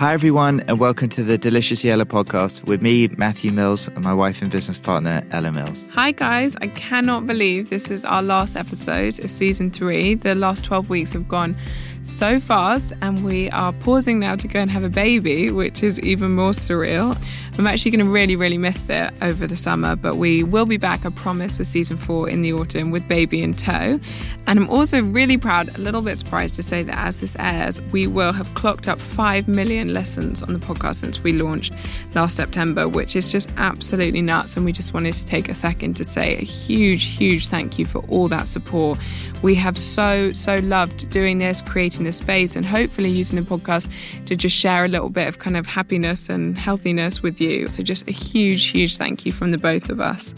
Hi, everyone, and welcome to the Deliciously Ella podcast with me, Matthew Mills, and my wife and business partner, Ella Mills. Hi, guys. I cannot believe this is our last episode of season three. The last 12 weeks have gone so fast, and we are pausing now to go and have a baby, which is even more surreal. I'm actually going to really, really miss it over the summer, but we will be back, I promise, for season four in the autumn with baby in tow. And I'm also really proud, a little bit surprised to say that as this airs, we will have clocked up 5 million lessons on the podcast since we launched last September, which is just absolutely nuts. And we just wanted to take a second to say a huge, huge thank you for all that support. We have so, so loved doing this, creating this space, and hopefully using the podcast to just share a little bit of kind of happiness and healthiness with you. So, just a huge, huge thank you from the both of us.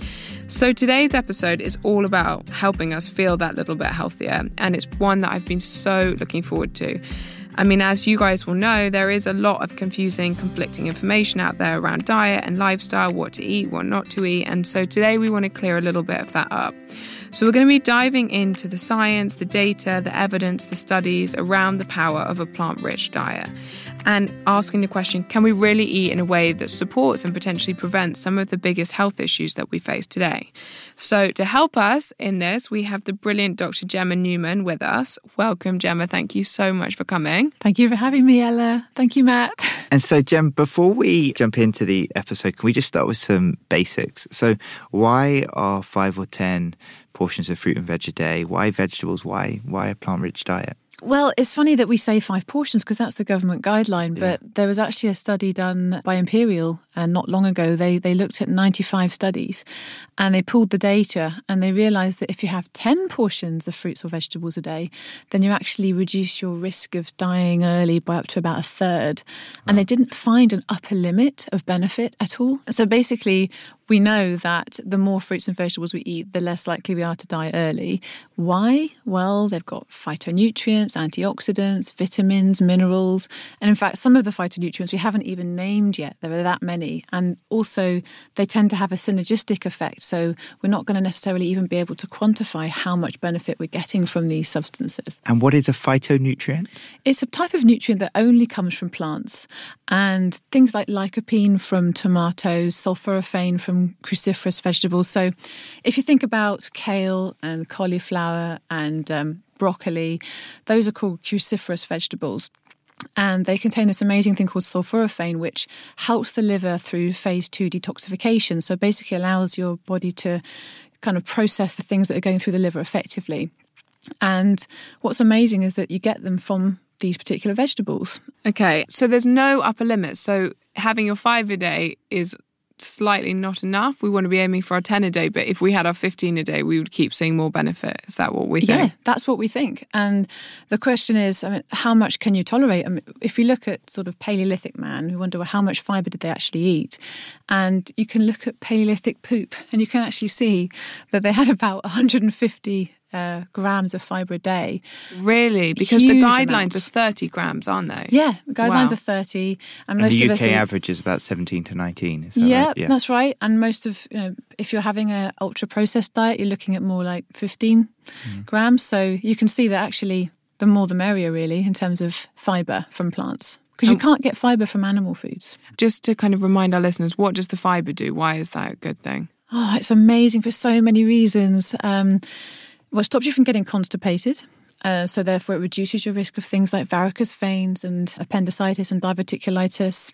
So, today's episode is all about helping us feel that little bit healthier, and it's one that I've been so looking forward to. I mean, as you guys will know, there is a lot of confusing, conflicting information out there around diet and lifestyle, what to eat, what not to eat. And so today we want to clear a little bit of that up. So we're going to be diving into the science, the data, the evidence, the studies around the power of a plant rich diet and asking the question can we really eat in a way that supports and potentially prevents some of the biggest health issues that we face today? So, to help us in this, we have the brilliant Dr. Gemma Newman with us. Welcome, Gemma. Thank you so much for coming. Thank you for having me, Ella. Thank you, Matt. And so, Gem, before we jump into the episode, can we just start with some basics? So, why are five or 10 portions of fruit and veg a day? Why vegetables? Why, why a plant rich diet? Well, it's funny that we say five portions because that's the government guideline, but yeah. there was actually a study done by Imperial and not long ago. They they looked at 95 studies and they pulled the data and they realized that if you have 10 portions of fruits or vegetables a day, then you actually reduce your risk of dying early by up to about a third. And they didn't find an upper limit of benefit at all. So basically, we know that the more fruits and vegetables we eat, the less likely we are to die early. Why? Well, they've got phytonutrients, antioxidants, vitamins, minerals, and in fact, some of the phytonutrients we haven't even named yet. There are that many. And also, they tend to have a synergistic effect. So, we're not going to necessarily even be able to quantify how much benefit we're getting from these substances. And what is a phytonutrient? It's a type of nutrient that only comes from plants. And things like lycopene from tomatoes, sulforaphane from cruciferous vegetables. So, if you think about kale and cauliflower and um, broccoli, those are called cruciferous vegetables. And they contain this amazing thing called sulforaphane, which helps the liver through phase two detoxification. So, basically, allows your body to kind of process the things that are going through the liver effectively. And what's amazing is that you get them from these particular vegetables. Okay, so there's no upper limit. So having your five a day is slightly not enough. We want to be aiming for our 10 a day, but if we had our 15 a day, we would keep seeing more benefit. Is that what we think? Yeah, that's what we think. And the question is, I mean, how much can you tolerate? I mean, if you look at sort of Paleolithic man, we wonder well, how much fiber did they actually eat? And you can look at Paleolithic poop and you can actually see that they had about 150 uh, grams of fibre a day. Really? Because Huge the guidelines amounts. are 30 grams, aren't they? Yeah, the guidelines wow. are 30. And, and the UK average is about 17 to 19. That yeah, right? yeah, that's right. And most of, you know, if you're having an ultra processed diet, you're looking at more like 15 mm. grams. So you can see that actually the more the merrier, really, in terms of fibre from plants because you can't get fibre from animal foods. Just to kind of remind our listeners, what does the fibre do? Why is that a good thing? Oh, it's amazing for so many reasons. Um, well, stops you from getting constipated. Uh, so, therefore, it reduces your risk of things like varicose veins and appendicitis and diverticulitis.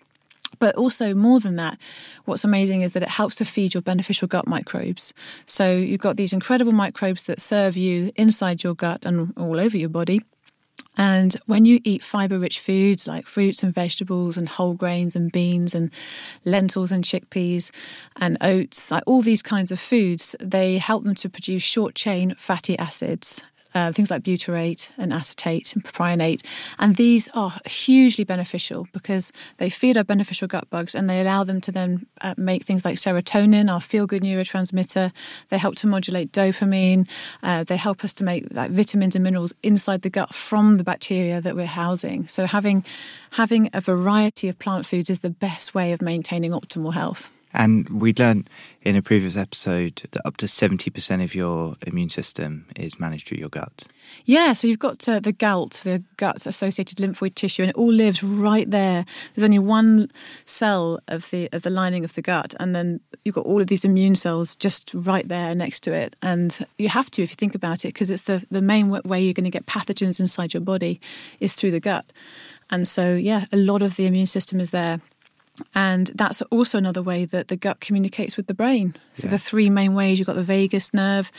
But also, more than that, what's amazing is that it helps to feed your beneficial gut microbes. So, you've got these incredible microbes that serve you inside your gut and all over your body. And when you eat fiber rich foods like fruits and vegetables and whole grains and beans and lentils and chickpeas and oats, like all these kinds of foods, they help them to produce short chain fatty acids uh, things like butyrate and acetate and propionate. And these are hugely beneficial because they feed our beneficial gut bugs and they allow them to then uh, make things like serotonin, our feel good neurotransmitter. They help to modulate dopamine. Uh, they help us to make like vitamins and minerals inside the gut from the bacteria that we're housing. So having having a variety of plant foods is the best way of maintaining optimal health. And we learned in a previous episode that up to 70% of your immune system is managed through your gut. Yeah, so you've got uh, the GALT, the gut associated lymphoid tissue, and it all lives right there. There's only one cell of the of the lining of the gut, and then you've got all of these immune cells just right there next to it. And you have to, if you think about it, because it's the, the main way you're going to get pathogens inside your body is through the gut. And so, yeah, a lot of the immune system is there. And that's also another way that the gut communicates with the brain. So yeah. the three main ways you've got the vagus nerve,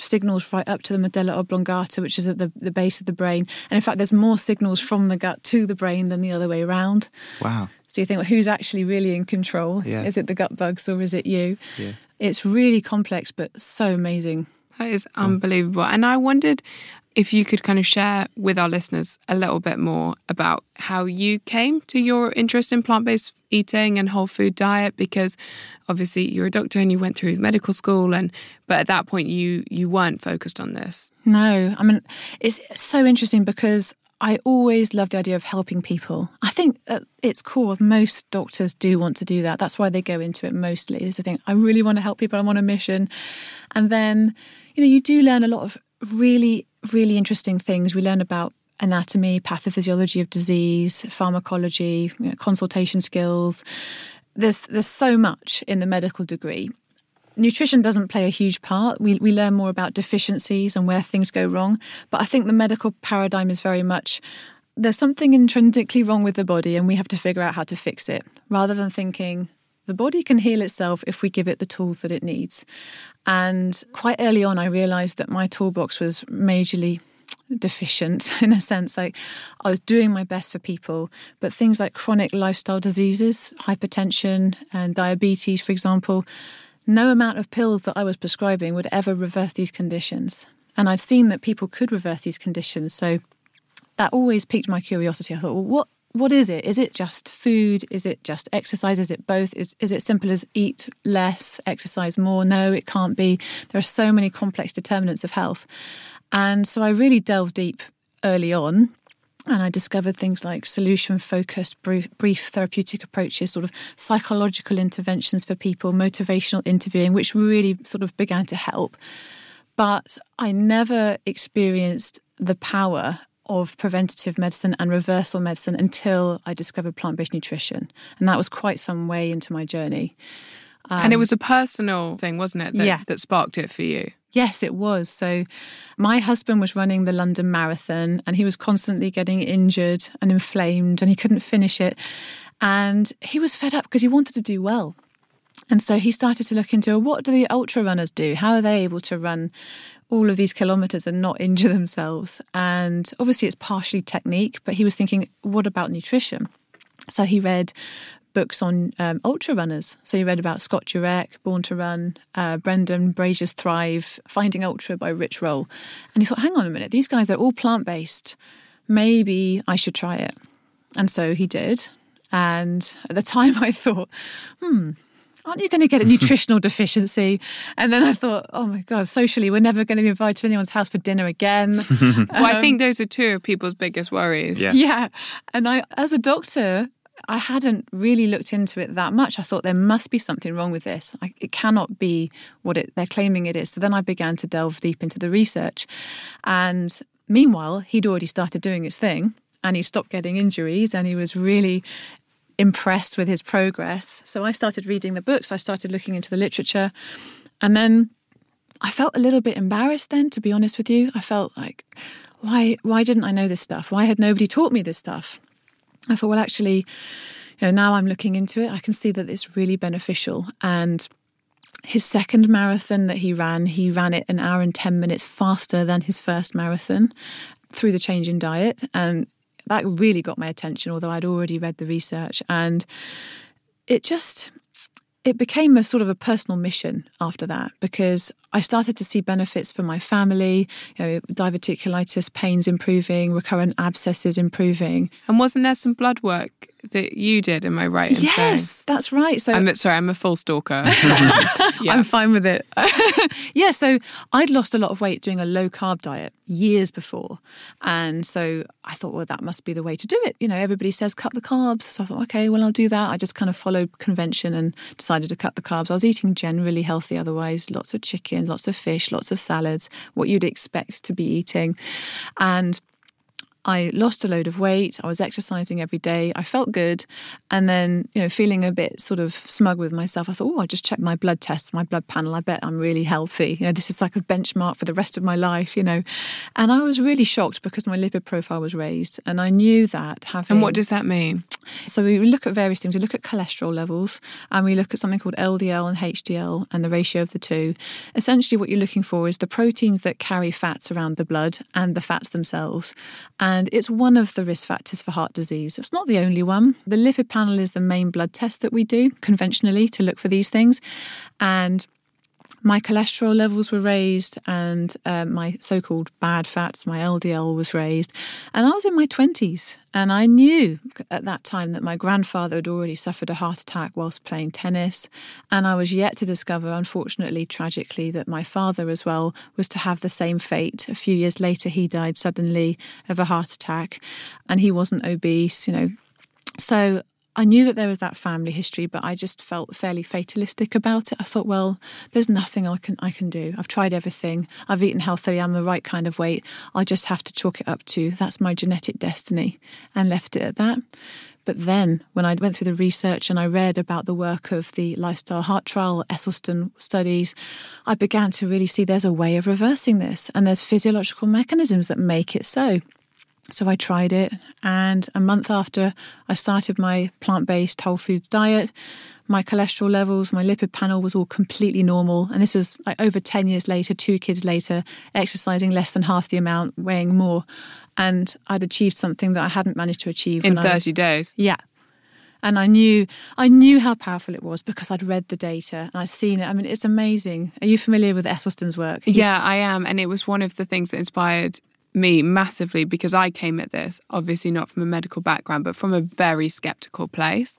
signals right up to the medulla oblongata, which is at the, the base of the brain. And in fact, there's more signals from the gut to the brain than the other way around. Wow. So you think, well, who's actually really in control? Yeah. Is it the gut bugs or is it you? Yeah. It's really complex, but so amazing. That is um, unbelievable. And I wondered if you could kind of share with our listeners a little bit more about how you came to your interest in plant based eating and whole food diet because obviously you're a doctor and you went through medical school and but at that point you you weren't focused on this no i mean it's so interesting because I always love the idea of helping people. I think at its core, most doctors do want to do that. That's why they go into it mostly. Is I think I really want to help people. I'm on a mission, and then you know you do learn a lot of really really interesting things. We learn about anatomy, pathophysiology of disease, pharmacology, you know, consultation skills. There's there's so much in the medical degree. Nutrition doesn't play a huge part. We we learn more about deficiencies and where things go wrong. But I think the medical paradigm is very much there's something intrinsically wrong with the body and we have to figure out how to fix it rather than thinking the body can heal itself if we give it the tools that it needs. And quite early on, I realized that my toolbox was majorly deficient in a sense. Like I was doing my best for people, but things like chronic lifestyle diseases, hypertension, and diabetes, for example, no amount of pills that I was prescribing would ever reverse these conditions. And I'd seen that people could reverse these conditions. So that always piqued my curiosity. I thought, well, what what is it? Is it just food? Is it just exercise? Is it both? Is, is it simple as eat less, exercise more? No, it can't be. There are so many complex determinants of health. And so I really delved deep early on and I discovered things like solution focused, brief, brief, therapeutic approaches, sort of psychological interventions for people, motivational interviewing, which really sort of began to help. But I never experienced the power of preventative medicine and reversal medicine until I discovered plant based nutrition. And that was quite some way into my journey. Um, and it um, was a personal thing, wasn't it? That, yeah. That sparked it for you. Yes, it was. So, my husband was running the London Marathon and he was constantly getting injured and inflamed and he couldn't finish it. And he was fed up because he wanted to do well. And so he started to look into what do the ultra runners do? How are they able to run all of these kilometers and not injure themselves? And obviously, it's partially technique, but he was thinking, what about nutrition? So he read books on um, ultra runners. So he read about Scott Jurek, Born to Run, uh, Brendan Brazier's Thrive, Finding Ultra by Rich Roll. And he thought, hang on a minute, these guys are all plant based. Maybe I should try it. And so he did. And at the time, I thought, hmm, aren't you going to get a nutritional deficiency? And then I thought, oh my God, socially, we're never going to be invited to anyone's house for dinner again. well, um, I think those are two of people's biggest worries. Yeah. yeah. And I, as a doctor, I hadn't really looked into it that much. I thought there must be something wrong with this. I, it cannot be what it, they're claiming it is. So then I began to delve deep into the research. And meanwhile, he'd already started doing his thing and he stopped getting injuries and he was really impressed with his progress. So I started reading the books, I started looking into the literature, and then I felt a little bit embarrassed then, to be honest with you. I felt like, why, why didn't I know this stuff? Why had nobody taught me this stuff? I thought, well, actually, you know, now I'm looking into it, I can see that it's really beneficial. And his second marathon that he ran, he ran it an hour and 10 minutes faster than his first marathon through the change in diet. And that really got my attention, although I'd already read the research. And it just, it became a sort of a personal mission after that because I started to see benefits for my family, you know, diverticulitis, pains improving, recurrent abscesses improving. And wasn't there some blood work that you did? Am I right? In yes, saying? that's right. So I'm sorry, I'm a full stalker. I'm fine with it. yeah, so I'd lost a lot of weight doing a low carb diet years before. And so I thought, well, that must be the way to do it. You know, everybody says cut the carbs. So I thought, okay, well, I'll do that. I just kind of followed convention and decided to cut the carbs. I was eating generally healthy otherwise, lots of chicken, lots of fish, lots of salads, what you'd expect to be eating. And I lost a load of weight. I was exercising every day. I felt good. And then, you know, feeling a bit sort of smug with myself, I thought, oh, I just checked my blood tests, my blood panel. I bet I'm really healthy. You know, this is like a benchmark for the rest of my life, you know. And I was really shocked because my lipid profile was raised. And I knew that having. And what does that mean? So we look at various things. We look at cholesterol levels and we look at something called LDL and HDL and the ratio of the two. Essentially, what you're looking for is the proteins that carry fats around the blood and the fats themselves. And it's one of the risk factors for heart disease. It's not the only one. The lipid panel is the main blood test that we do conventionally to look for these things. And my cholesterol levels were raised and uh, my so called bad fats, my LDL was raised. And I was in my 20s. And I knew at that time that my grandfather had already suffered a heart attack whilst playing tennis. And I was yet to discover, unfortunately, tragically, that my father as well was to have the same fate. A few years later, he died suddenly of a heart attack. And he wasn't obese, you know. So I knew that there was that family history, but I just felt fairly fatalistic about it. I thought, well, there's nothing I can I can do. I've tried everything. I've eaten healthily. I'm the right kind of weight. I just have to chalk it up to that's my genetic destiny, and left it at that. But then, when I went through the research and I read about the work of the lifestyle heart trial, Esselstyn studies, I began to really see there's a way of reversing this, and there's physiological mechanisms that make it so. So I tried it, and a month after I started my plant based whole foods diet, my cholesterol levels, my lipid panel was all completely normal. And this was like over 10 years later, two kids later, exercising less than half the amount, weighing more. And I'd achieved something that I hadn't managed to achieve in 30 was, days. Yeah. And I knew I knew how powerful it was because I'd read the data and I'd seen it. I mean, it's amazing. Are you familiar with Esselstyn's work? He's, yeah, I am. And it was one of the things that inspired me massively because I came at this, obviously not from a medical background, but from a very skeptical place.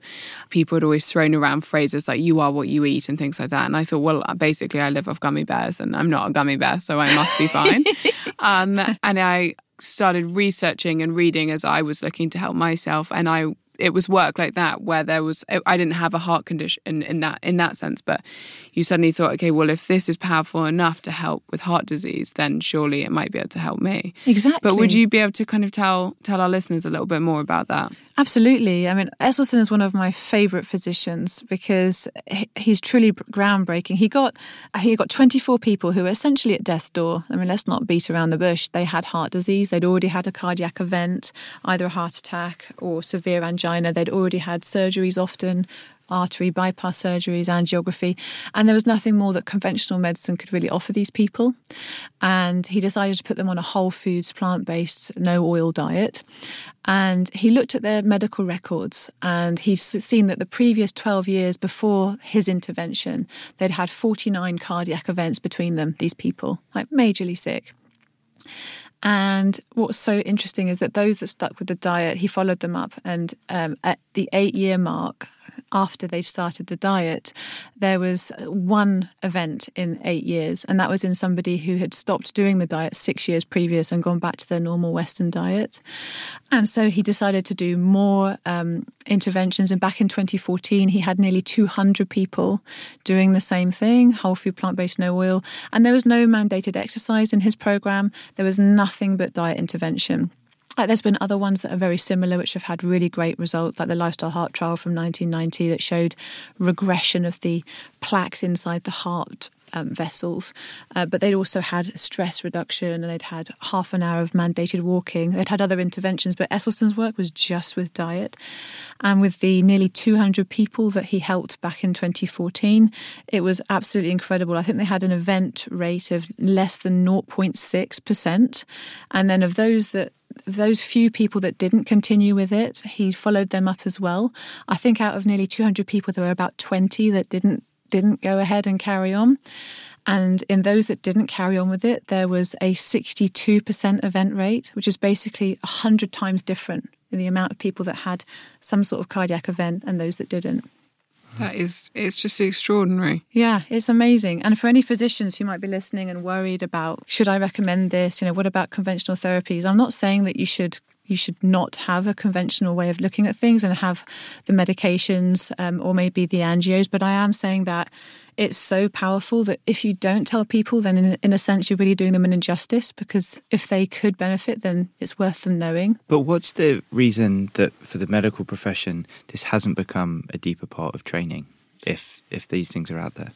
People had always thrown around phrases like, you are what you eat, and things like that. And I thought, well, basically, I live off gummy bears and I'm not a gummy bear, so I must be fine. um, and I started researching and reading as I was looking to help myself. And I it was work like that where there was I didn't have a heart condition in, in that in that sense, but you suddenly thought, okay, well, if this is powerful enough to help with heart disease, then surely it might be able to help me. Exactly. But would you be able to kind of tell tell our listeners a little bit more about that? Absolutely. I mean, Esselstyn is one of my favourite physicians because he's truly groundbreaking. He got he got 24 people who were essentially at death's door. I mean, let's not beat around the bush. They had heart disease. They'd already had a cardiac event, either a heart attack or severe angina. They'd already had surgeries often artery bypass surgeries, angiography, and there was nothing more that conventional medicine could really offer these people. And he decided to put them on a whole foods, plant based, no oil diet. And he looked at their medical records and he's seen that the previous 12 years before his intervention, they'd had 49 cardiac events between them, these people, like majorly sick. And what's so interesting is that those that stuck with the diet, he followed them up. And um, at the eight year mark, after they started the diet, there was one event in eight years, and that was in somebody who had stopped doing the diet six years previous and gone back to their normal Western diet. And so he decided to do more um, interventions. And back in 2014, he had nearly 200 people doing the same thing whole food, plant based, no oil. And there was no mandated exercise in his program, there was nothing but diet intervention. Like there's been other ones that are very similar, which have had really great results, like the Lifestyle Heart Trial from 1990 that showed regression of the plaques inside the heart um, vessels, uh, but they'd also had stress reduction and they'd had half an hour of mandated walking. They'd had other interventions, but Esselstyn's work was just with diet. And with the nearly 200 people that he helped back in 2014, it was absolutely incredible. I think they had an event rate of less than 0.6%. And then of those that those few people that didn't continue with it, he followed them up as well. I think out of nearly 200 people, there were about 20 that didn't didn't go ahead and carry on. And in those that didn't carry on with it, there was a 62% event rate, which is basically 100 times different in the amount of people that had some sort of cardiac event and those that didn't. That is, it's just extraordinary. Yeah, it's amazing. And for any physicians who might be listening and worried about, should I recommend this? You know, what about conventional therapies? I'm not saying that you should you should not have a conventional way of looking at things and have the medications um, or maybe the angios. But I am saying that it's so powerful that if you don't tell people, then in, in, a sense, you're really doing them an injustice because if they could benefit, then it's worth them knowing. But what's the reason that for the medical profession, this hasn't become a deeper part of training if, if these things are out there?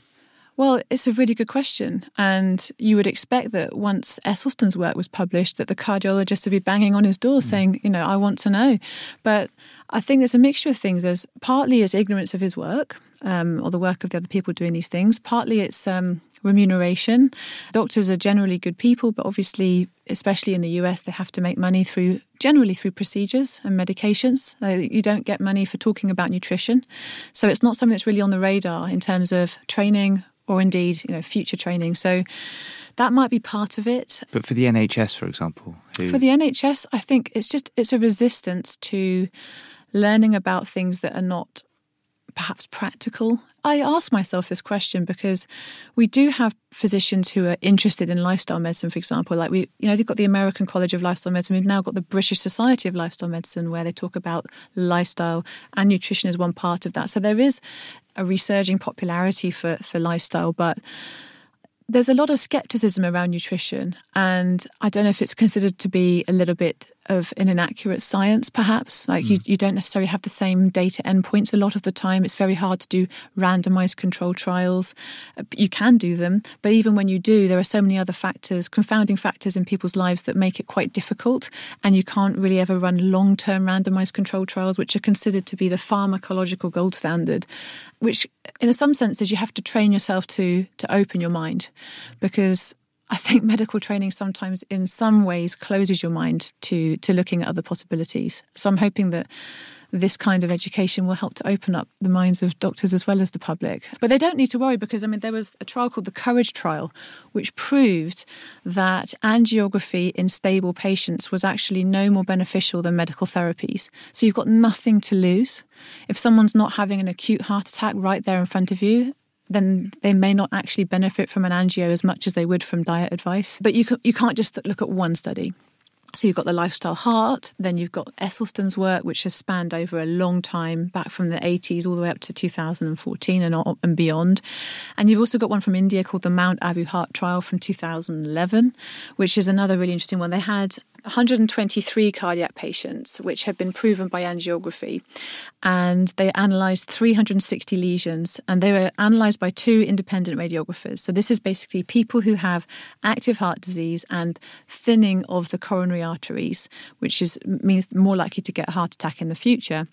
Well, it's a really good question. And you would expect that once Esselstyn's work was published, that the cardiologist would be banging on his door mm. saying, you know, I want to know. But I think there's a mixture of things. There's partly his ignorance of his work um, or the work of the other people doing these things. Partly it's um, remuneration. Doctors are generally good people, but obviously, especially in the US, they have to make money through generally through procedures and medications. Uh, you don't get money for talking about nutrition. So it's not something that's really on the radar in terms of training or indeed you know future training. So that might be part of it. But for the NHS, for example, who... for the NHS, I think it's just it's a resistance to learning about things that are not perhaps practical? I ask myself this question because we do have physicians who are interested in lifestyle medicine, for example. Like we, you know, they've got the American College of Lifestyle Medicine. We've now got the British Society of Lifestyle Medicine, where they talk about lifestyle and nutrition as one part of that. So there is a resurging popularity for for lifestyle, but there's a lot of skepticism around nutrition, and I don't know if it's considered to be a little bit of an inaccurate science, perhaps. Like mm. you, you don't necessarily have the same data endpoints a lot of the time. It's very hard to do randomized control trials. You can do them, but even when you do, there are so many other factors, confounding factors in people's lives that make it quite difficult. And you can't really ever run long term randomized control trials, which are considered to be the pharmacological gold standard, which in some senses you have to train yourself to to open your mind because I think medical training sometimes, in some ways, closes your mind to to looking at other possibilities. So I'm hoping that this kind of education will help to open up the minds of doctors as well as the public. But they don't need to worry because I mean there was a trial called the Courage trial, which proved that angiography in stable patients was actually no more beneficial than medical therapies. So you've got nothing to lose. If someone's not having an acute heart attack right there in front of you, then they may not actually benefit from an angio as much as they would from diet advice. But you, you can't just look at one study. So you've got the lifestyle heart, then you've got Esselstyn's work, which has spanned over a long time, back from the 80s all the way up to 2014 and, and beyond. And you've also got one from India called the Mount Abu Heart Trial from 2011, which is another really interesting one. They had 123 cardiac patients, which had been proven by angiography, and they analysed 360 lesions, and they were analysed by two independent radiographers. So this is basically people who have active heart disease and thinning of the coronary arteries, which is means more likely to get a heart attack in the future.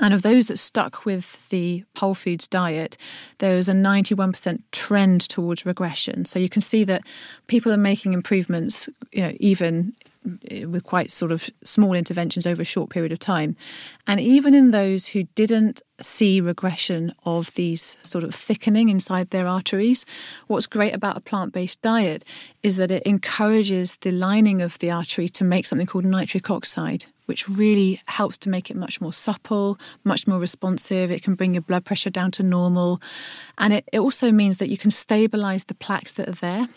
And of those that stuck with the whole foods diet, there was a 91% trend towards regression. So you can see that people are making improvements, you know, even with quite sort of small interventions over a short period of time. And even in those who didn't see regression of these sort of thickening inside their arteries, what's great about a plant based diet is that it encourages the lining of the artery to make something called nitric oxide. Which really helps to make it much more supple, much more responsive. It can bring your blood pressure down to normal. And it, it also means that you can stabilize the plaques that are there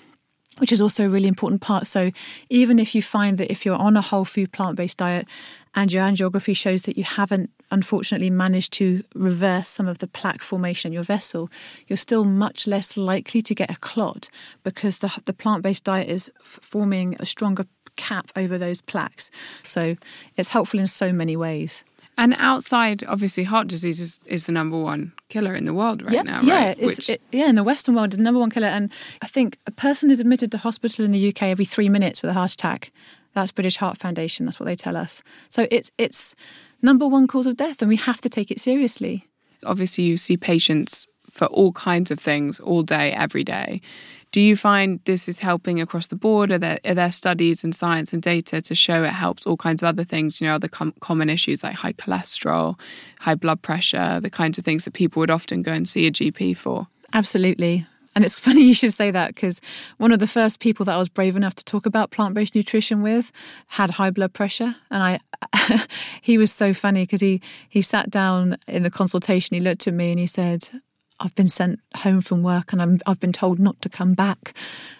which is also a really important part. So, even if you find that if you're on a whole food plant based diet and your angiography shows that you haven't unfortunately managed to reverse some of the plaque formation in your vessel, you're still much less likely to get a clot because the, the plant based diet is forming a stronger cap over those plaques. So it's helpful in so many ways. And outside, obviously, heart disease is, is the number one killer in the world right yeah, now, yeah, right? it's, it, yeah, in the Western world, the number one killer. And I think a person is admitted to hospital in the UK every three minutes with a heart attack. That's British Heart Foundation. That's what they tell us. So it's it's number one cause of death, and we have to take it seriously. Obviously, you see patients for all kinds of things all day, every day. Do you find this is helping across the board? Are there, are there studies and science and data to show it helps all kinds of other things, you know, other com- common issues like high cholesterol, high blood pressure, the kinds of things that people would often go and see a GP for? Absolutely. And it's funny you should say that because one of the first people that I was brave enough to talk about plant based nutrition with had high blood pressure. And I, he was so funny because he, he sat down in the consultation, he looked at me and he said, I've been sent home from work and I'm, I've been told not to come back.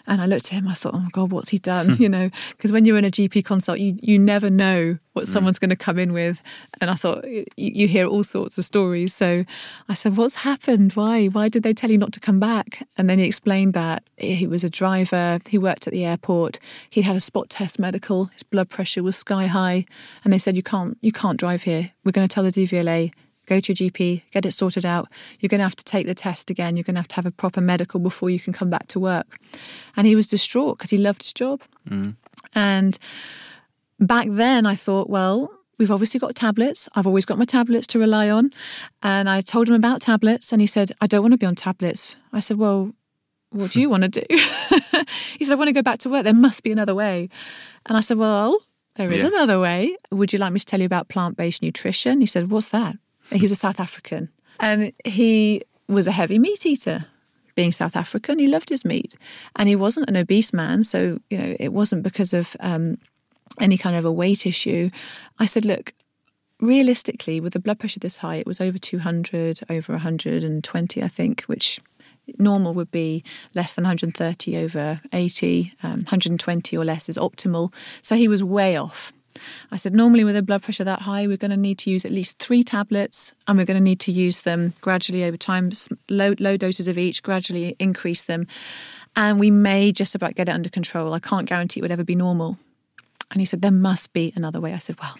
And I looked at him, I thought, oh my God, what's he done? you know, because when you're in a GP consult, you, you never know what mm. someone's going to come in with. And I thought, you, you hear all sorts of stories. So I said, what's happened? Why? Why did they tell you not to come back? And then he explained that he was a driver, he worked at the airport, he'd had a spot test medical, his blood pressure was sky high. And they said, you can't, you can't drive here. We're going to tell the DVLA go to your GP, get it sorted out. You're going to have to take the test again. You're going to have to have a proper medical before you can come back to work. And he was distraught because he loved his job. Mm. And back then, I thought, well, we've obviously got tablets. I've always got my tablets to rely on. And I told him about tablets, and he said, I don't want to be on tablets. I said, well, what do you want to do? he said, I want to go back to work. There must be another way. And I said, well, there is yeah. another way. Would you like me to tell you about plant based nutrition? He said, What's that? He's a South African. And he was a heavy meat eater. Being South African, he loved his meat. And he wasn't an obese man. So, you know, it wasn't because of um, any kind of a weight issue. I said, look, realistically, with the blood pressure this high, it was over 200, over 120, I think, which normal would be less than 130 over 80, um, 120 or less is optimal. So he was way off. I said, normally with a blood pressure that high, we're going to need to use at least three tablets and we're going to need to use them gradually over time, low, low doses of each, gradually increase them. And we may just about get it under control. I can't guarantee it would ever be normal. And he said, there must be another way. I said, well,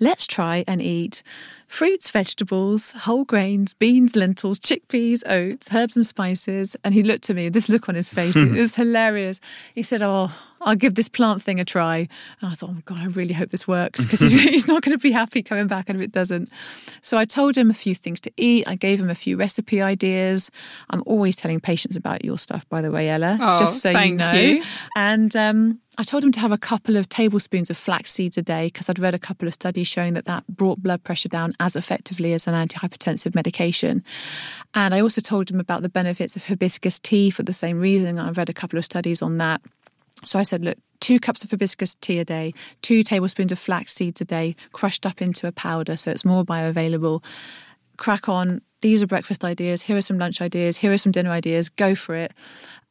let's try and eat fruits, vegetables, whole grains, beans, lentils, chickpeas, oats, herbs and spices. And he looked at me, this look on his face, it was hilarious. He said, oh, I'll give this plant thing a try. And I thought, oh God, I really hope this works because he's, he's, not going to be happy coming back and if it doesn't. So I told him a few things to eat. I gave him a few recipe ideas. I'm always telling patients about your stuff, by the way, Ella, oh, just so you know. You. And um, I told him to have a couple of tablespoons of flax seeds a day because I'd read a couple of studies showing that that brought blood pressure down as effectively as an antihypertensive medication. And I also told him about the benefits of hibiscus tea for the same reason. I've read a couple of studies on that. So I said, look, two cups of hibiscus tea a day, two tablespoons of flax seeds a day, crushed up into a powder so it's more bioavailable. Crack on. These are breakfast ideas. Here are some lunch ideas. Here are some dinner ideas. Go for it.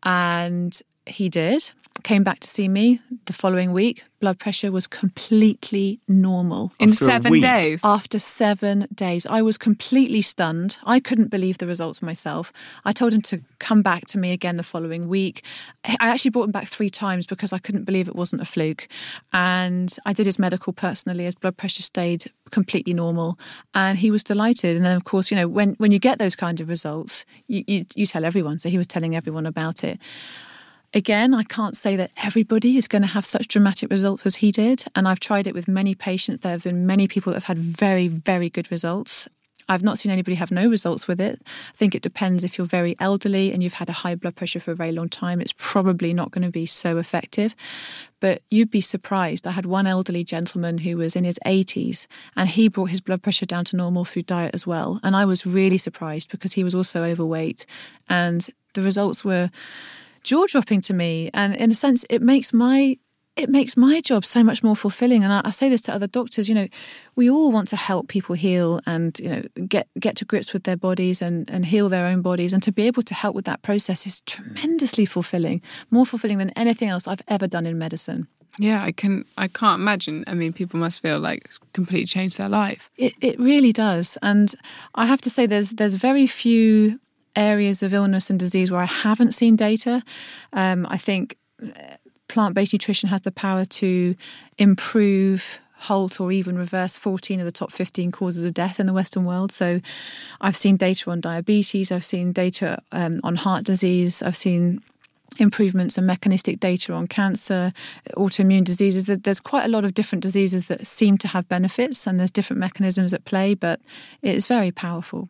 And he did came back to see me the following week. Blood pressure was completely normal. In After seven days? After seven days. I was completely stunned. I couldn't believe the results myself. I told him to come back to me again the following week. I actually brought him back three times because I couldn't believe it wasn't a fluke. And I did his medical personally. His blood pressure stayed completely normal. And he was delighted. And then, of course, you know, when, when you get those kind of results, you, you, you tell everyone. So he was telling everyone about it. Again, I can't say that everybody is going to have such dramatic results as he did. And I've tried it with many patients. There have been many people that have had very, very good results. I've not seen anybody have no results with it. I think it depends if you're very elderly and you've had a high blood pressure for a very long time, it's probably not going to be so effective. But you'd be surprised. I had one elderly gentleman who was in his 80s and he brought his blood pressure down to normal through diet as well. And I was really surprised because he was also overweight and the results were jaw dropping to me. And in a sense, it makes my it makes my job so much more fulfilling. And I, I, say this to other doctors, you know, we all want to help people heal and, you know, get get to grips with their bodies and, and heal their own bodies. And to be able to help with that process is tremendously fulfilling, more fulfilling than anything else I've ever done in medicine. Yeah, I can I can't imagine. I mean, people must feel like completely changed their life. It it really does. And I have to say there's there's very few areas of illness and disease where I haven't seen data. Um, I think uh, plant based nutrition has the power to improve halt or even reverse 14 of the top 15 causes of death in the Western world. So I've seen data on diabetes, I've seen data um, on heart disease, I've seen improvements and mechanistic data on cancer, autoimmune diseases. There's quite a lot of different diseases that seem to have benefits, and there's different mechanisms at play, but it's very powerful.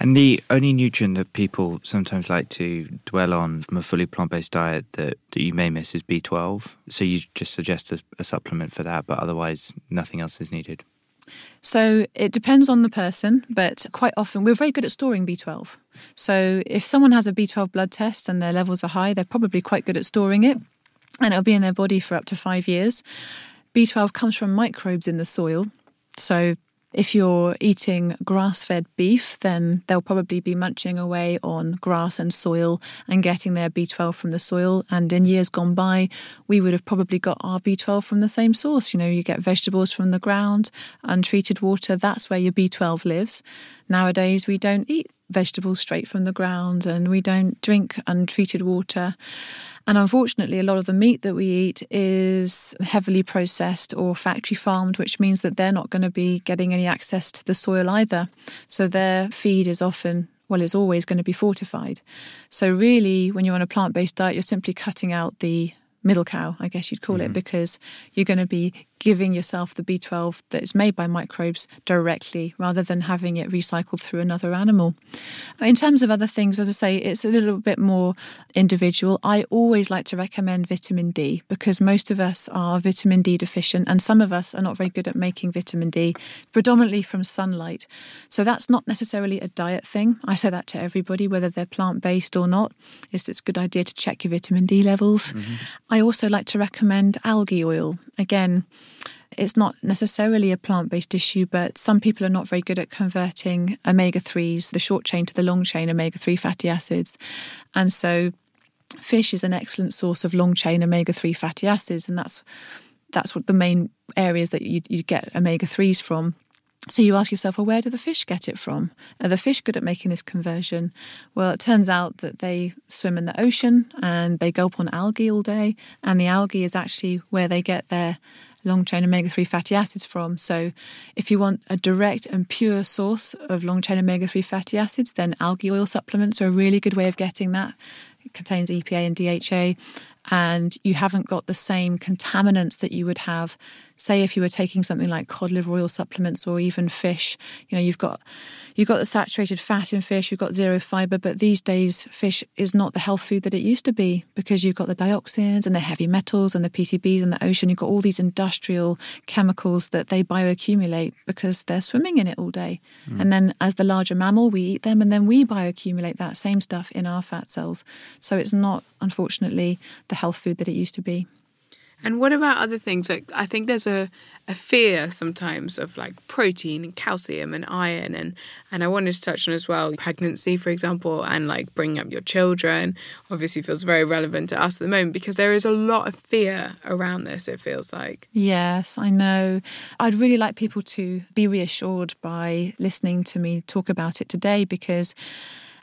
And the only nutrient that people sometimes like to dwell on from a fully plant based diet that, that you may miss is B12. So you just suggest a, a supplement for that, but otherwise nothing else is needed. So it depends on the person, but quite often we're very good at storing B12. So if someone has a B12 blood test and their levels are high, they're probably quite good at storing it and it'll be in their body for up to five years. B12 comes from microbes in the soil. So if you're eating grass fed beef, then they'll probably be munching away on grass and soil and getting their B12 from the soil. And in years gone by, we would have probably got our B12 from the same source. You know, you get vegetables from the ground, untreated water, that's where your B12 lives. Nowadays, we don't eat vegetables straight from the ground and we don't drink untreated water. And unfortunately, a lot of the meat that we eat is heavily processed or factory farmed, which means that they're not going to be getting any access to the soil either. So their feed is often well, it's always going to be fortified. So, really, when you're on a plant based diet, you're simply cutting out the middle cow, I guess you'd call mm. it, because you're going to be giving yourself the B12 that is made by microbes directly rather than having it recycled through another animal. In terms of other things, as I say, it's a little bit more individual. I always like to recommend vitamin D because most of us are vitamin D deficient and some of us are not very good at making vitamin D, predominantly from sunlight. So that's not necessarily a diet thing. I say that to everybody, whether they're plant based or not. It's, it's a good idea to check your vitamin D levels. Mm-hmm. I also like to recommend algae oil. Again, it's not necessarily a plant based issue, but some people are not very good at converting omega 3s, the short chain to the long chain omega 3 fatty acids. And so fish is an excellent source of long chain omega 3 fatty acids, and that's that's what the main areas that you, you get omega 3s from. So you ask yourself, well, where do the fish get it from? Are the fish good at making this conversion? Well, it turns out that they swim in the ocean and they gulp on algae all day, and the algae is actually where they get their long chain omega 3 fatty acids from. So, if you want a direct and pure source of long chain omega 3 fatty acids, then algae oil supplements are a really good way of getting that. It contains EPA and DHA, and you haven't got the same contaminants that you would have say if you were taking something like cod liver oil supplements or even fish you know you've got you've got the saturated fat in fish you've got zero fiber but these days fish is not the health food that it used to be because you've got the dioxins and the heavy metals and the PCBs in the ocean. You've got all these industrial chemicals that they bioaccumulate because they're swimming in it all day. Mm. and then as the larger mammal we eat them and then we bioaccumulate that same stuff in our fat cells. So it's not unfortunately the health food that it used to be and what about other things? Like I think there's a, a fear sometimes of like protein and calcium and iron and and I wanted to touch on as well pregnancy, for example, and like bringing up your children. Obviously feels very relevant to us at the moment because there is a lot of fear around this, it feels like. Yes, I know. I'd really like people to be reassured by listening to me talk about it today because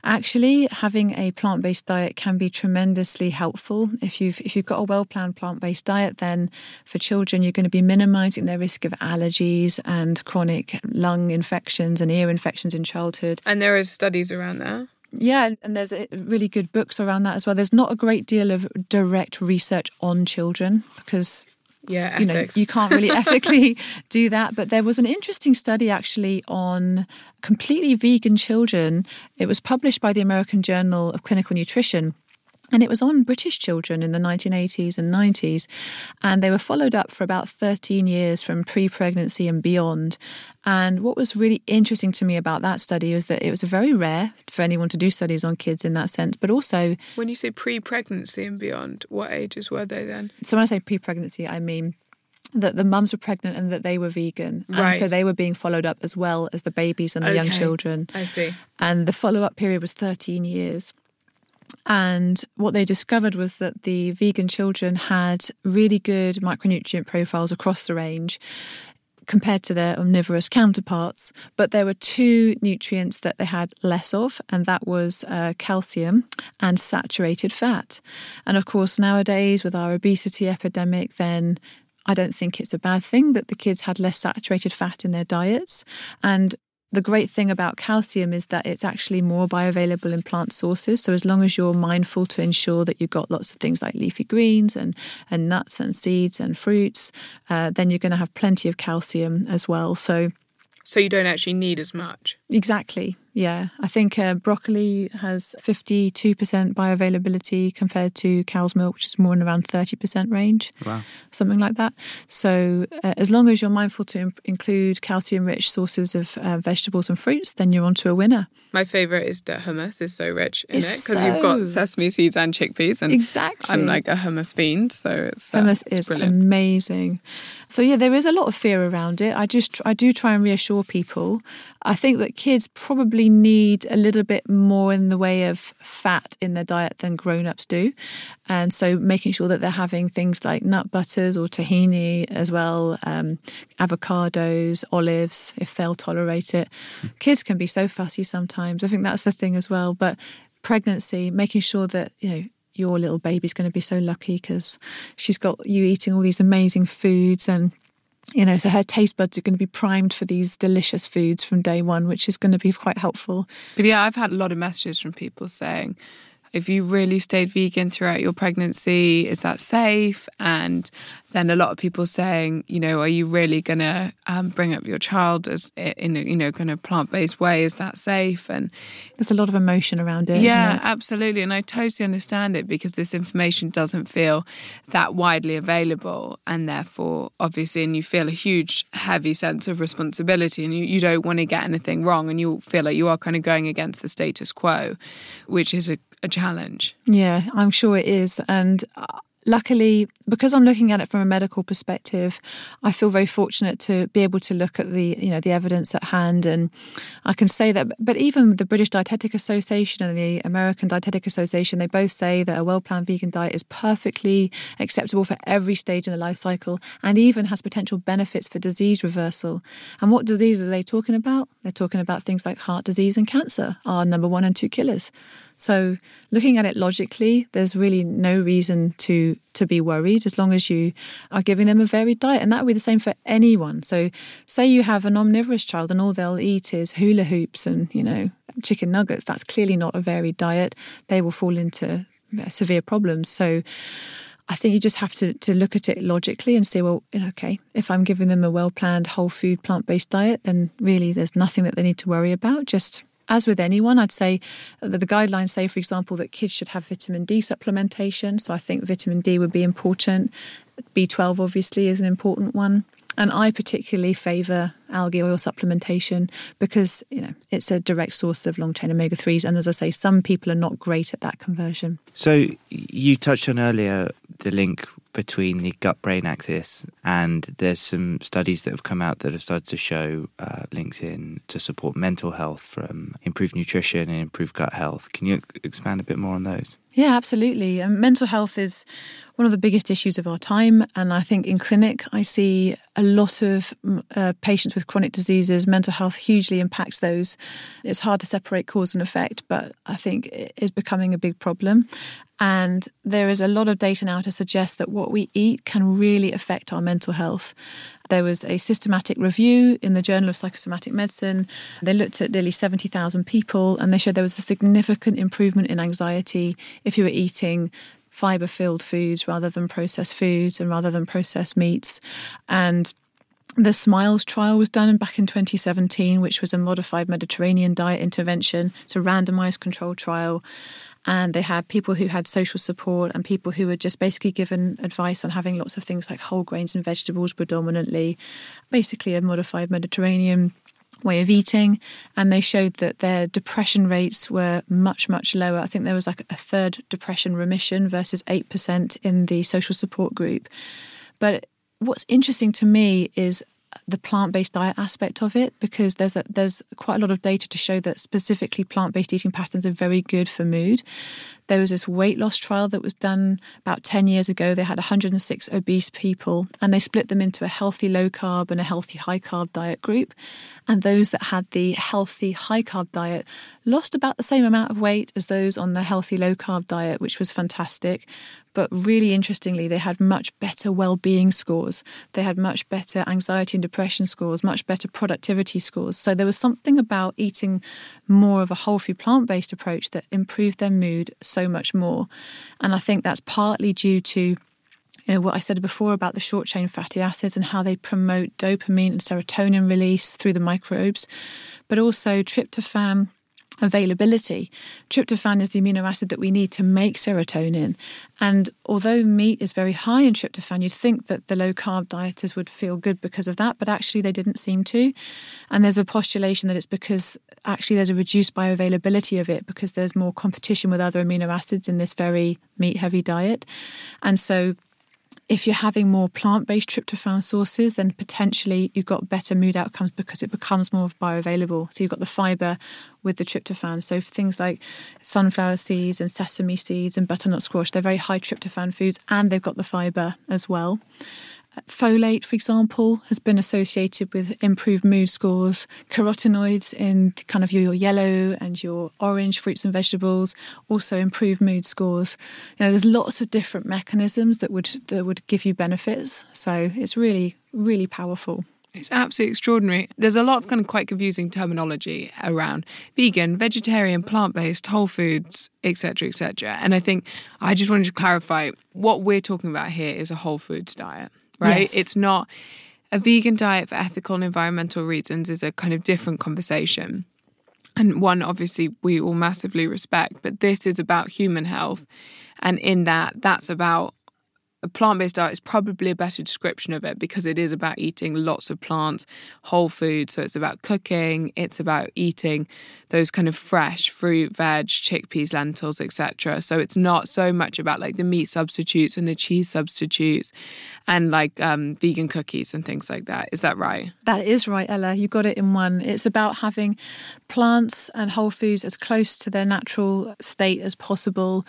Actually, having a plant-based diet can be tremendously helpful. If you've if you've got a well-planned plant-based diet, then for children you're going to be minimizing their risk of allergies and chronic lung infections and ear infections in childhood. And there are studies around that. Yeah, and there's uh, really good books around that as well. There's not a great deal of direct research on children because yeah, you know, you can't really ethically do that. But there was an interesting study actually on completely vegan children. It was published by the American Journal of Clinical Nutrition. And it was on British children in the 1980s and 90s. And they were followed up for about 13 years from pre pregnancy and beyond. And what was really interesting to me about that study was that it was very rare for anyone to do studies on kids in that sense, but also. When you say pre pregnancy and beyond, what ages were they then? So when I say pre pregnancy, I mean that the mums were pregnant and that they were vegan. And right. so they were being followed up as well as the babies and the okay. young children. I see. And the follow up period was 13 years. And what they discovered was that the vegan children had really good micronutrient profiles across the range compared to their omnivorous counterparts. But there were two nutrients that they had less of, and that was uh, calcium and saturated fat. And of course, nowadays with our obesity epidemic, then I don't think it's a bad thing that the kids had less saturated fat in their diets. And the great thing about calcium is that it's actually more bioavailable in plant sources. So as long as you're mindful to ensure that you've got lots of things like leafy greens and, and nuts and seeds and fruits, uh, then you're going to have plenty of calcium as well. So so you don't actually need as much. Exactly. Yeah, I think uh, broccoli has 52% bioavailability compared to cow's milk, which is more in around 30% range. Wow. Something like that. So, uh, as long as you're mindful to imp- include calcium rich sources of uh, vegetables and fruits, then you're onto a winner. My favourite is that hummus is so rich in It's it because so- you've got sesame seeds and chickpeas. And Exactly. I'm like a hummus fiend, so it's, uh, Hummus it's is brilliant. amazing. So yeah, there is a lot of fear around it. I just I do try and reassure people. I think that kids probably need a little bit more in the way of fat in their diet than grown-ups do. And so making sure that they're having things like nut butters or tahini as well, um, avocados, olives, if they'll tolerate it. Kids can be so fussy sometimes. I think that's the thing as well. But pregnancy, making sure that, you know, your little baby's going to be so lucky because she's got you eating all these amazing foods and you know so her taste buds are going to be primed for these delicious foods from day one which is going to be quite helpful. But yeah, I've had a lot of messages from people saying, if you really stayed vegan throughout your pregnancy, is that safe? And then a lot of people saying, you know, are you really going to um, bring up your child as in a, you know, kind of plant based way? Is that safe? And there's a lot of emotion around it yeah, it? absolutely. And I totally understand it because this information doesn't feel that widely available. And therefore, obviously, and you feel a huge, heavy sense of responsibility and you, you don't want to get anything wrong. And you feel like you are kind of going against the status quo, which is a, a challenge. Yeah, I'm sure it is. And uh, luckily, because I'm looking at it from a medical perspective, I feel very fortunate to be able to look at the you know the evidence at hand, and I can say that. But even the British Dietetic Association and the American Dietetic Association, they both say that a well-planned vegan diet is perfectly acceptable for every stage in the life cycle, and even has potential benefits for disease reversal. And what diseases are they talking about? They're talking about things like heart disease and cancer, are number one and two killers. So looking at it logically, there's really no reason to to be worried as long as you are giving them a varied diet. And that would be the same for anyone. So say you have an omnivorous child and all they'll eat is hula hoops and, you know, chicken nuggets. That's clearly not a varied diet. They will fall into uh, severe problems. So I think you just have to, to look at it logically and say, well, okay, if I'm giving them a well planned whole food plant based diet, then really there's nothing that they need to worry about. Just as with anyone, I'd say that the guidelines say, for example, that kids should have vitamin D supplementation. So I think vitamin D would be important. B12 obviously is an important one. And I particularly favour algae oil supplementation because you know it's a direct source of long chain omega threes. And as I say, some people are not great at that conversion. So you touched on earlier the link between the gut brain axis, and there's some studies that have come out that have started to show uh, links in to support mental health from improved nutrition and improved gut health. Can you expand a bit more on those? Yeah, absolutely. Um, mental health is one of the biggest issues of our time. And I think in clinic, I see a lot of uh, patients with chronic diseases. Mental health hugely impacts those. It's hard to separate cause and effect, but I think it is becoming a big problem. And there is a lot of data now to suggest that what we eat can really affect our mental health. There was a systematic review in the Journal of Psychosomatic Medicine. They looked at nearly 70,000 people and they showed there was a significant improvement in anxiety if you were eating fiber filled foods rather than processed foods and rather than processed meats. And the SMILES trial was done back in 2017, which was a modified Mediterranean diet intervention. It's a randomized control trial. And they had people who had social support and people who were just basically given advice on having lots of things like whole grains and vegetables predominantly, basically a modified Mediterranean way of eating. And they showed that their depression rates were much much lower. I think there was like a third depression remission versus 8% in the social support group. But what's interesting to me is the plant-based diet aspect of it because there's a, there's quite a lot of data to show that specifically plant-based eating patterns are very good for mood There was this weight loss trial that was done about 10 years ago. They had 106 obese people and they split them into a healthy low carb and a healthy high carb diet group. And those that had the healthy high carb diet lost about the same amount of weight as those on the healthy low carb diet, which was fantastic. But really interestingly, they had much better well being scores. They had much better anxiety and depression scores, much better productivity scores. So there was something about eating more of a whole food plant based approach that improved their mood so much more. And I think that's partly due to you know, what I said before about the short chain fatty acids and how they promote dopamine and serotonin release through the microbes, but also tryptophan availability. Tryptophan is the amino acid that we need to make serotonin. And although meat is very high in tryptophan, you'd think that the low carb dieters would feel good because of that, but actually they didn't seem to. And there's a postulation that it's because actually there's a reduced bioavailability of it because there's more competition with other amino acids in this very meat heavy diet. And so if you're having more plant based tryptophan sources, then potentially you've got better mood outcomes because it becomes more bioavailable. So you've got the fiber with the tryptophan. So things like sunflower seeds and sesame seeds and butternut squash, they're very high tryptophan foods and they've got the fiber as well. Folate, for example, has been associated with improved mood scores. Carotenoids in kind of your yellow and your orange fruits and vegetables also improve mood scores. You know, there's lots of different mechanisms that would that would give you benefits. So it's really, really powerful. It's absolutely extraordinary. There's a lot of kind of quite confusing terminology around vegan, vegetarian, plant-based, whole foods, etc., etc. And I think I just wanted to clarify what we're talking about here is a whole foods diet right? Yes. It's not a vegan diet for ethical and environmental reasons is a kind of different conversation. And one obviously we all massively respect, but this is about human health. And in that, that's about a plant based diet is probably a better description of it because it is about eating lots of plants, whole food. So it's about cooking, it's about eating those kind of fresh fruit, veg, chickpeas, lentils, etc. So it's not so much about like the meat substitutes and the cheese substitutes and like um, vegan cookies and things like that. Is that right? That is right, Ella. You got it in one. It's about having plants and whole foods as close to their natural state as possible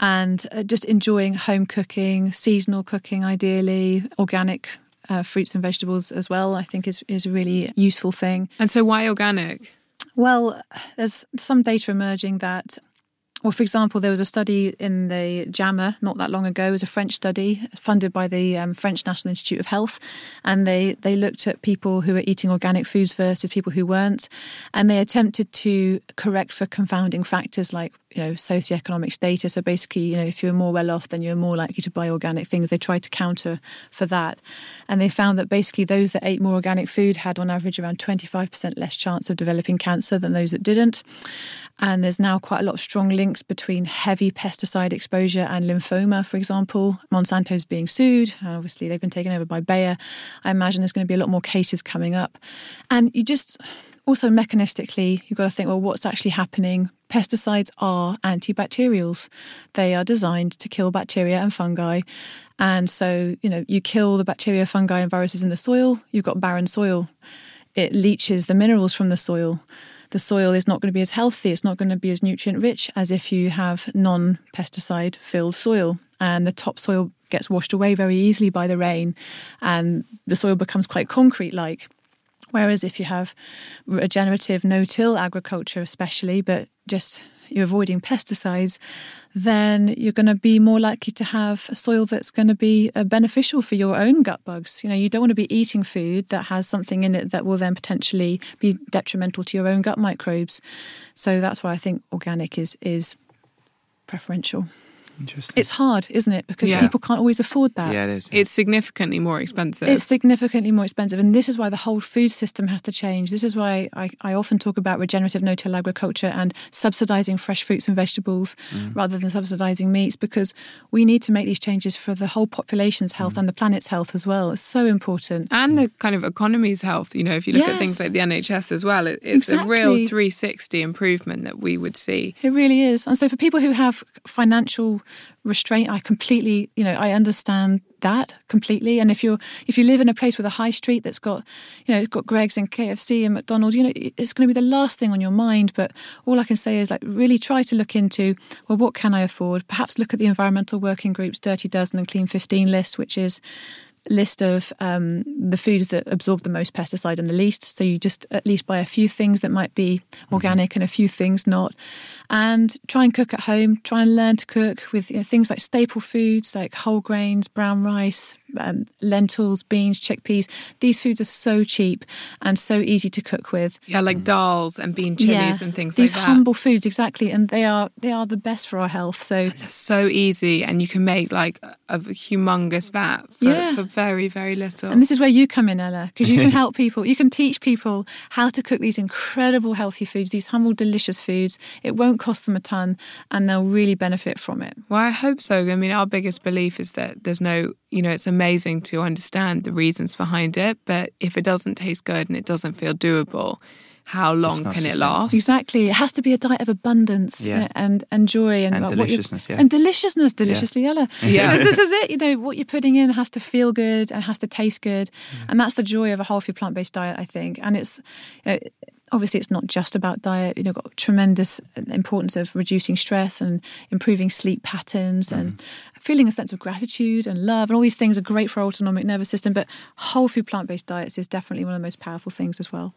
and uh, just enjoying home cooking, seasonal cooking, ideally, organic. Uh, fruits and vegetables as well, I think is is a really useful thing. And so, why organic? Well, there's some data emerging that well, for example, there was a study in the JAMA not that long ago. It was a French study funded by the um, French National Institute of Health, and they they looked at people who were eating organic foods versus people who weren't, and they attempted to correct for confounding factors like you know socioeconomic status. So basically, you know, if you're more well off, then you're more likely to buy organic things. They tried to counter for that, and they found that basically those that ate more organic food had on average around 25% less chance of developing cancer than those that didn't. And there's now quite a lot of strong links between heavy pesticide exposure and lymphoma, for example. Monsanto's being sued. Obviously, they've been taken over by Bayer. I imagine there's going to be a lot more cases coming up. And you just also mechanistically, you've got to think, well, what's actually happening? Pesticides are antibacterials. They are designed to kill bacteria and fungi. And so, you know, you kill the bacteria, fungi, and viruses in the soil, you've got barren soil. It leaches the minerals from the soil the soil is not going to be as healthy, it's not going to be as nutrient rich as if you have non pesticide filled soil. And the topsoil gets washed away very easily by the rain, and the soil becomes quite concrete like. Whereas if you have regenerative no till agriculture, especially, but just you're avoiding pesticides, then you're going to be more likely to have a soil that's going to be uh, beneficial for your own gut bugs. You know, you don't want to be eating food that has something in it that will then potentially be detrimental to your own gut microbes. So that's why I think organic is is preferential. Interesting. It's hard, isn't it? Because Yeah. people can't always afford that. yeah, it is. It's significantly more expensive. It's significantly more expensive. And this is why the whole food system has to change. This is why I, I often talk about regenerative no till agriculture and subsidizing fresh fruits and vegetables mm. rather than subsidizing meats because we need to make these changes for the whole population's health mm. and the planet's health as well. It's so important. and the kind of economy's health. You know, if you look at things like the NHS as well, it, it's a real 360 improvement that we would see. It really is. And so for people who have financial restraint. I completely, you know, I understand that completely. And if you're if you live in a place with a high street that's got, you know, it's got Greggs and KFC and McDonald's, you know, it's going to be the last thing on your mind. But all I can say is like really try to look into well, what can I afford? Perhaps look at the environmental working groups, Dirty Dozen and Clean 15 list, which is list of um, the foods that absorb the most pesticide and the least. So you just at least buy a few things that might be organic mm-hmm. and a few things not. And try and cook at home. Try and learn to cook with you know, things like staple foods like whole grains, brown rice, um, lentils, beans, chickpeas. These foods are so cheap and so easy to cook with. Yeah, like dals and bean chilies yeah, and things these like that. humble foods, exactly, and they are they are the best for our health. So so easy, and you can make like a humongous vat for, yeah. for very very little. And this is where you come in, Ella, because you can help people. You can teach people how to cook these incredible healthy foods, these humble, delicious foods. It won't cost them a ton, and they'll really benefit from it. Well, I hope so. I mean, our biggest belief is that there's no, you know, it's amazing to understand the reasons behind it, but if it doesn't taste good and it doesn't feel doable, how long can it last? Exactly. It has to be a diet of abundance yeah. and, and joy and, and deliciousness. Yeah. And deliciousness, deliciously yeah. Yeah. this is it. You know, what you're putting in has to feel good and has to taste good. Mm. And that's the joy of a whole food plant based diet, I think. And it's, you know, obviously it's not just about diet you know got tremendous importance of reducing stress and improving sleep patterns and mm feeling a sense of gratitude and love and all these things are great for our autonomic nervous system but whole food plant-based diets is definitely one of the most powerful things as well.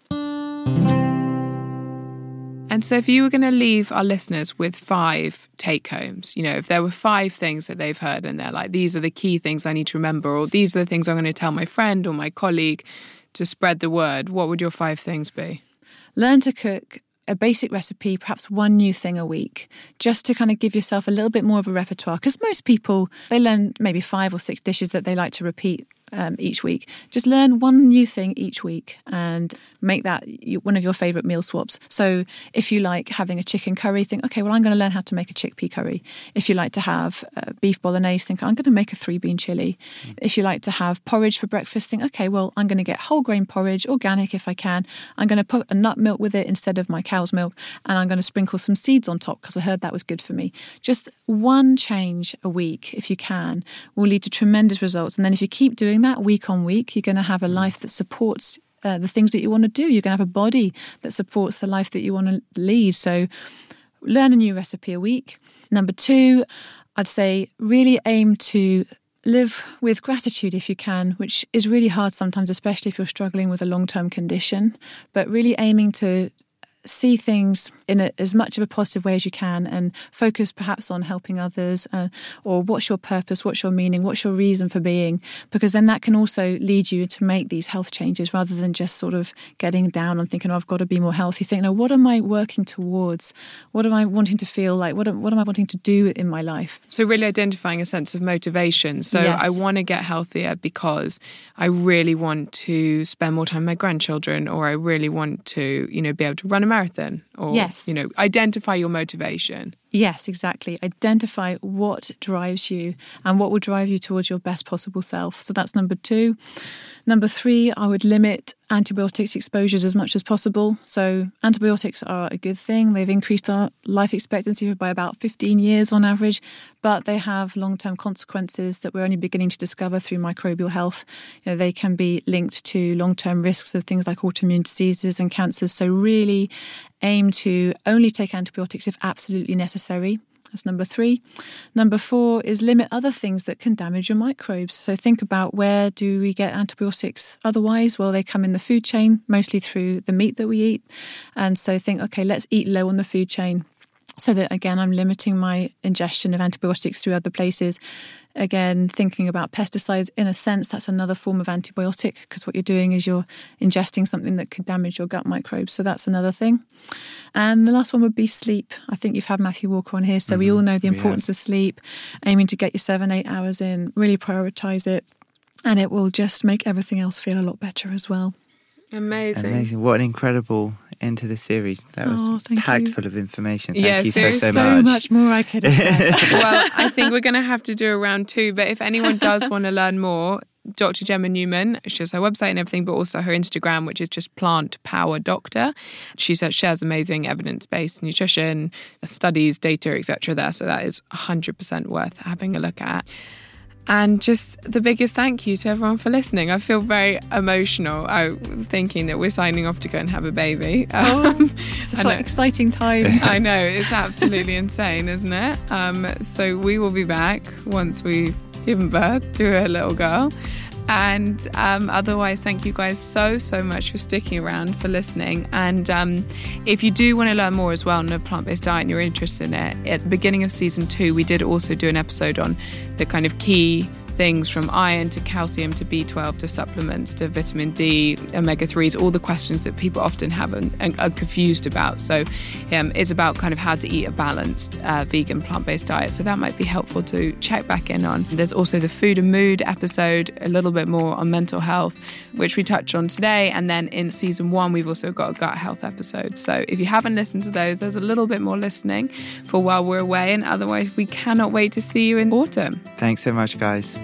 And so if you were going to leave our listeners with five take homes you know if there were five things that they've heard and they're like these are the key things i need to remember or these are the things i'm going to tell my friend or my colleague to spread the word what would your five things be? Learn to cook a basic recipe, perhaps one new thing a week, just to kind of give yourself a little bit more of a repertoire. Because most people, they learn maybe five or six dishes that they like to repeat um, each week. Just learn one new thing each week and make that one of your favorite meal swaps. So if you like having a chicken curry, think, okay, well, I'm going to learn how to make a chickpea curry. If you like to have uh, beef bolognese, think, I'm going to make a three bean chili. Mm. If you like to have porridge for breakfast, think, okay, well, I'm going to get whole grain porridge, organic if I can. I'm going to put a nut milk with it instead of my cow's milk, and I'm going to sprinkle some seeds on top because I heard that was good for me. Just one change a week, if you can, will lead to tremendous results. And then if you keep doing that week on week, you're going to have a life that supports uh, the things that you want to do. You're going to have a body that supports the life that you want to lead. So, learn a new recipe a week. Number two, I'd say really aim to live with gratitude if you can, which is really hard sometimes, especially if you're struggling with a long term condition. But really aiming to see things in a, as much of a positive way as you can and focus perhaps on helping others uh, or what's your purpose, what's your meaning, what's your reason for being, because then that can also lead you to make these health changes rather than just sort of getting down and thinking, oh, I've got to be more healthy. Think, no, what am I working towards? What am I wanting to feel like? What am, what am I wanting to do in my life? So, really identifying a sense of motivation. So, yes. I want to get healthier because I really want to spend more time with my grandchildren or I really want to, you know, be able to run a marathon or yes. you know identify your motivation yes exactly. Identify what drives you and what will drive you towards your best possible self. So that's number 2 number 3 I would limit antibiotics exposures as much as possible. So antibiotics are a good thing. They've increased our life expectancy by about 15 years on average but they have long-term consequences that we're only beginning to discover through microbial health. You know, they can be linked to long-term risks of things like autoimmune diseases and cancers. So really aim to only take antibiotics if absolutely necessary. That's number three. Number four is limit other things that can damage your microbes. So think about where do we get antibiotics otherwise? Well, they come in the food chain, mostly through the meat that we eat. And so think, okay, let's eat low on the food chain so that again i'm limiting my ingestion of antibiotics through other places again thinking about pesticides in a sense that's another form of antibiotic because what you're doing is you're ingesting something that could damage your gut microbes so that's another thing and the last one would be sleep i think you've had matthew walker on here so mm-hmm. we all know the importance yeah. of sleep aiming to get your seven eight hours in really prioritize it and it will just make everything else feel a lot better as well Amazing. Amazing. What an incredible end to the series. That was oh, packed you. full of information. Thank yes, you so, so, so much. much more I could have said. well, I think we're going to have to do a round two, but if anyone does want to learn more, Dr. Gemma Newman. She has her website and everything, but also her Instagram, which is just Plant Power Doctor. She says uh, shares amazing evidence based nutrition, studies, data, etc. There, so that is 100% worth having a look at. And just the biggest thank you to everyone for listening. I feel very emotional uh, thinking that we're signing off to go and have a baby. Oh, um, it's like exciting times. I know, it's absolutely insane, isn't it? Um, so we will be back once we've given birth to a little girl. And um, otherwise, thank you guys so, so much for sticking around, for listening. And um, if you do want to learn more as well on a plant based diet and you're interested in it, at the beginning of season two, we did also do an episode on the kind of key things from iron to calcium to B12 to supplements to vitamin D, omega 3s, all the questions that people often have and, and are confused about. So um, it's about kind of how to eat a balanced uh, vegan plant based diet. So that might be helpful to check back in on. There's also the food and mood episode, a little bit more on mental health, which we touched on today. And then in season one, we've also got a gut health episode. So if you haven't listened to those, there's a little bit more listening for while we're away. And otherwise, we cannot wait to see you in autumn. Thanks so much, guys.